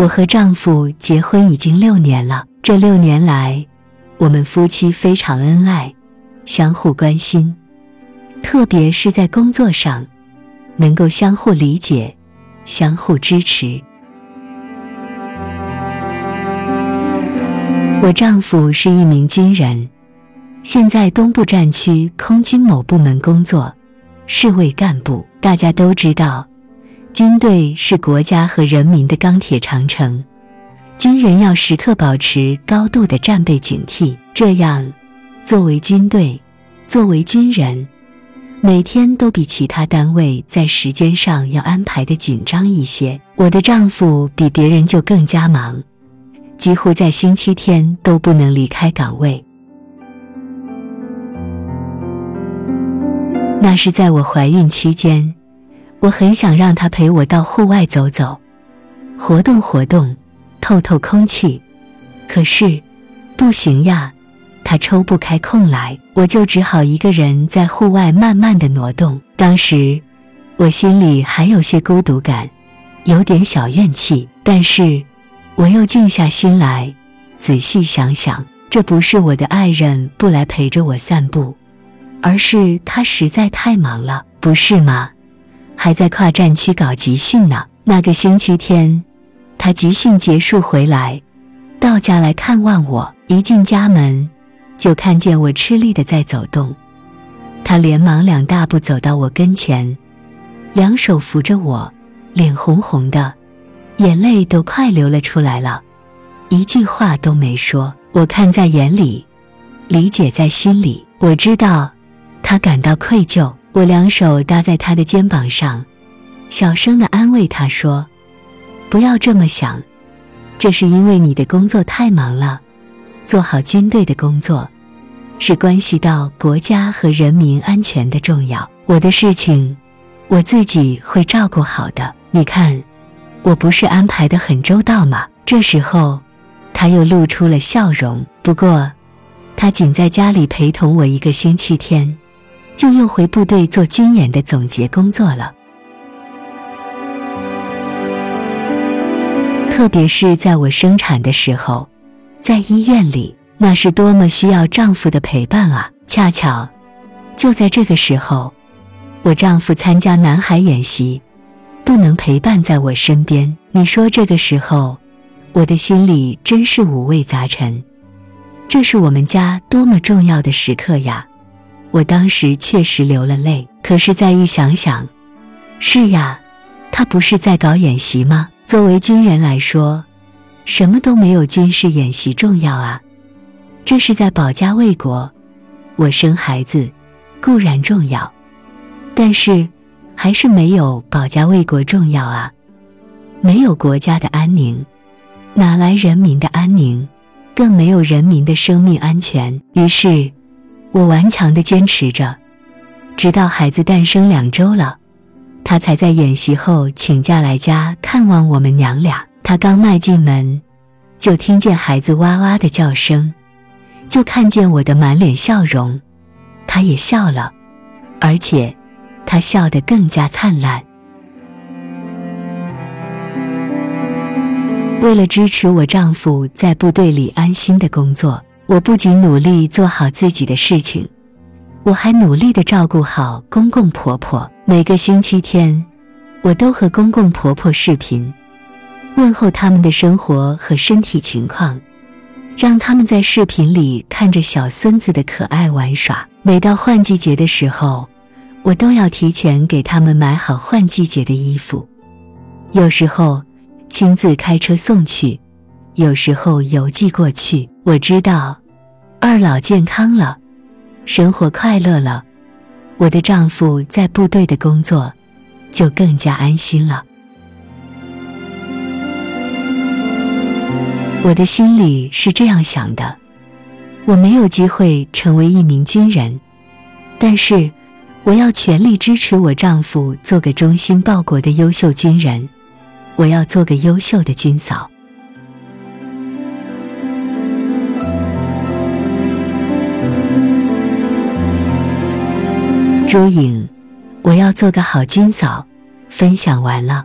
我和丈夫结婚已经六年了，这六年来，我们夫妻非常恩爱，相互关心，特别是在工作上，能够相互理解，相互支持。我丈夫是一名军人，现在东部战区空军某部门工作，是位干部。大家都知道，军队是国家和人民的钢铁长城，军人要时刻保持高度的战备警惕。这样，作为军队，作为军人，每天都比其他单位在时间上要安排的紧张一些。我的丈夫比别人就更加忙。几乎在星期天都不能离开岗位。那是在我怀孕期间，我很想让他陪我到户外走走，活动活动，透透空气。可是，不行呀，他抽不开空来，我就只好一个人在户外慢慢的挪动。当时，我心里还有些孤独感，有点小怨气，但是。我又静下心来，仔细想想，这不是我的爱人不来陪着我散步，而是他实在太忙了，不是吗？还在跨战区搞集训呢。那个星期天，他集训结束回来，到家来看望我。一进家门，就看见我吃力的在走动，他连忙两大步走到我跟前，两手扶着我，脸红红的。眼泪都快流了出来了，一句话都没说。我看在眼里，理解在心里。我知道他感到愧疚。我两手搭在他的肩膀上，小声的安慰他说：“不要这么想，这是因为你的工作太忙了。做好军队的工作，是关系到国家和人民安全的重要。我的事情，我自己会照顾好的。你看。”我不是安排的很周到吗？这时候，他又露出了笑容。不过，他仅在家里陪同我一个星期天，就又回部队做军演的总结工作了。特别是在我生产的时候，在医院里，那是多么需要丈夫的陪伴啊！恰巧，就在这个时候，我丈夫参加南海演习。不能陪伴在我身边，你说这个时候，我的心里真是五味杂陈。这是我们家多么重要的时刻呀！我当时确实流了泪。可是再一想想，是呀，他不是在搞演习吗？作为军人来说，什么都没有军事演习重要啊！这是在保家卫国。我生孩子固然重要，但是。还是没有保家卫国重要啊！没有国家的安宁，哪来人民的安宁？更没有人民的生命安全。于是，我顽强的坚持着，直到孩子诞生两周了，他才在演习后请假来家看望我们娘俩。他刚迈进门，就听见孩子哇哇的叫声，就看见我的满脸笑容，他也笑了，而且。他笑得更加灿烂。为了支持我丈夫在部队里安心的工作，我不仅努力做好自己的事情，我还努力的照顾好公公婆婆。每个星期天，我都和公公婆婆视频，问候他们的生活和身体情况，让他们在视频里看着小孙子的可爱玩耍。每到换季节的时候，我都要提前给他们买好换季节的衣服，有时候亲自开车送去，有时候邮寄过去。我知道，二老健康了，生活快乐了，我的丈夫在部队的工作就更加安心了。我的心里是这样想的：我没有机会成为一名军人，但是。我要全力支持我丈夫做个忠心报国的优秀军人，我要做个优秀的军嫂。朱颖，我要做个好军嫂。分享完了。